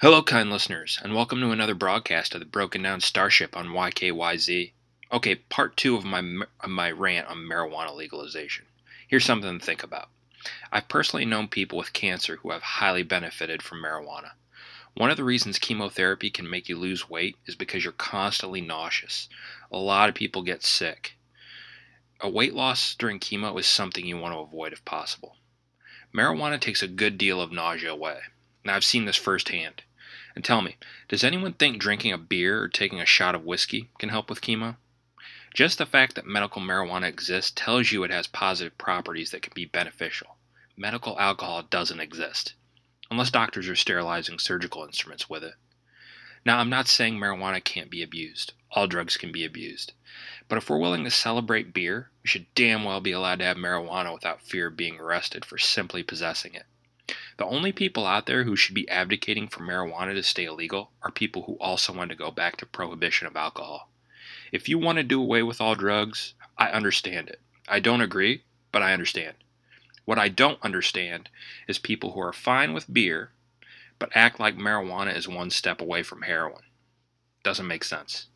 Hello, kind listeners, and welcome to another broadcast of the Broken Down Starship on YKYZ. Okay, part two of my of my rant on marijuana legalization. Here's something to think about. I've personally known people with cancer who have highly benefited from marijuana. One of the reasons chemotherapy can make you lose weight is because you're constantly nauseous. A lot of people get sick. A weight loss during chemo is something you want to avoid if possible. Marijuana takes a good deal of nausea away. Now, I've seen this firsthand. And tell me, does anyone think drinking a beer or taking a shot of whiskey can help with chemo? Just the fact that medical marijuana exists tells you it has positive properties that can be beneficial. Medical alcohol doesn't exist, unless doctors are sterilizing surgical instruments with it. Now, I'm not saying marijuana can't be abused. All drugs can be abused. But if we're willing to celebrate beer, we should damn well be allowed to have marijuana without fear of being arrested for simply possessing it. The only people out there who should be advocating for marijuana to stay illegal are people who also want to go back to prohibition of alcohol. If you want to do away with all drugs, I understand it. I don't agree, but I understand. What I don't understand is people who are fine with beer but act like marijuana is one step away from heroin. Doesn't make sense.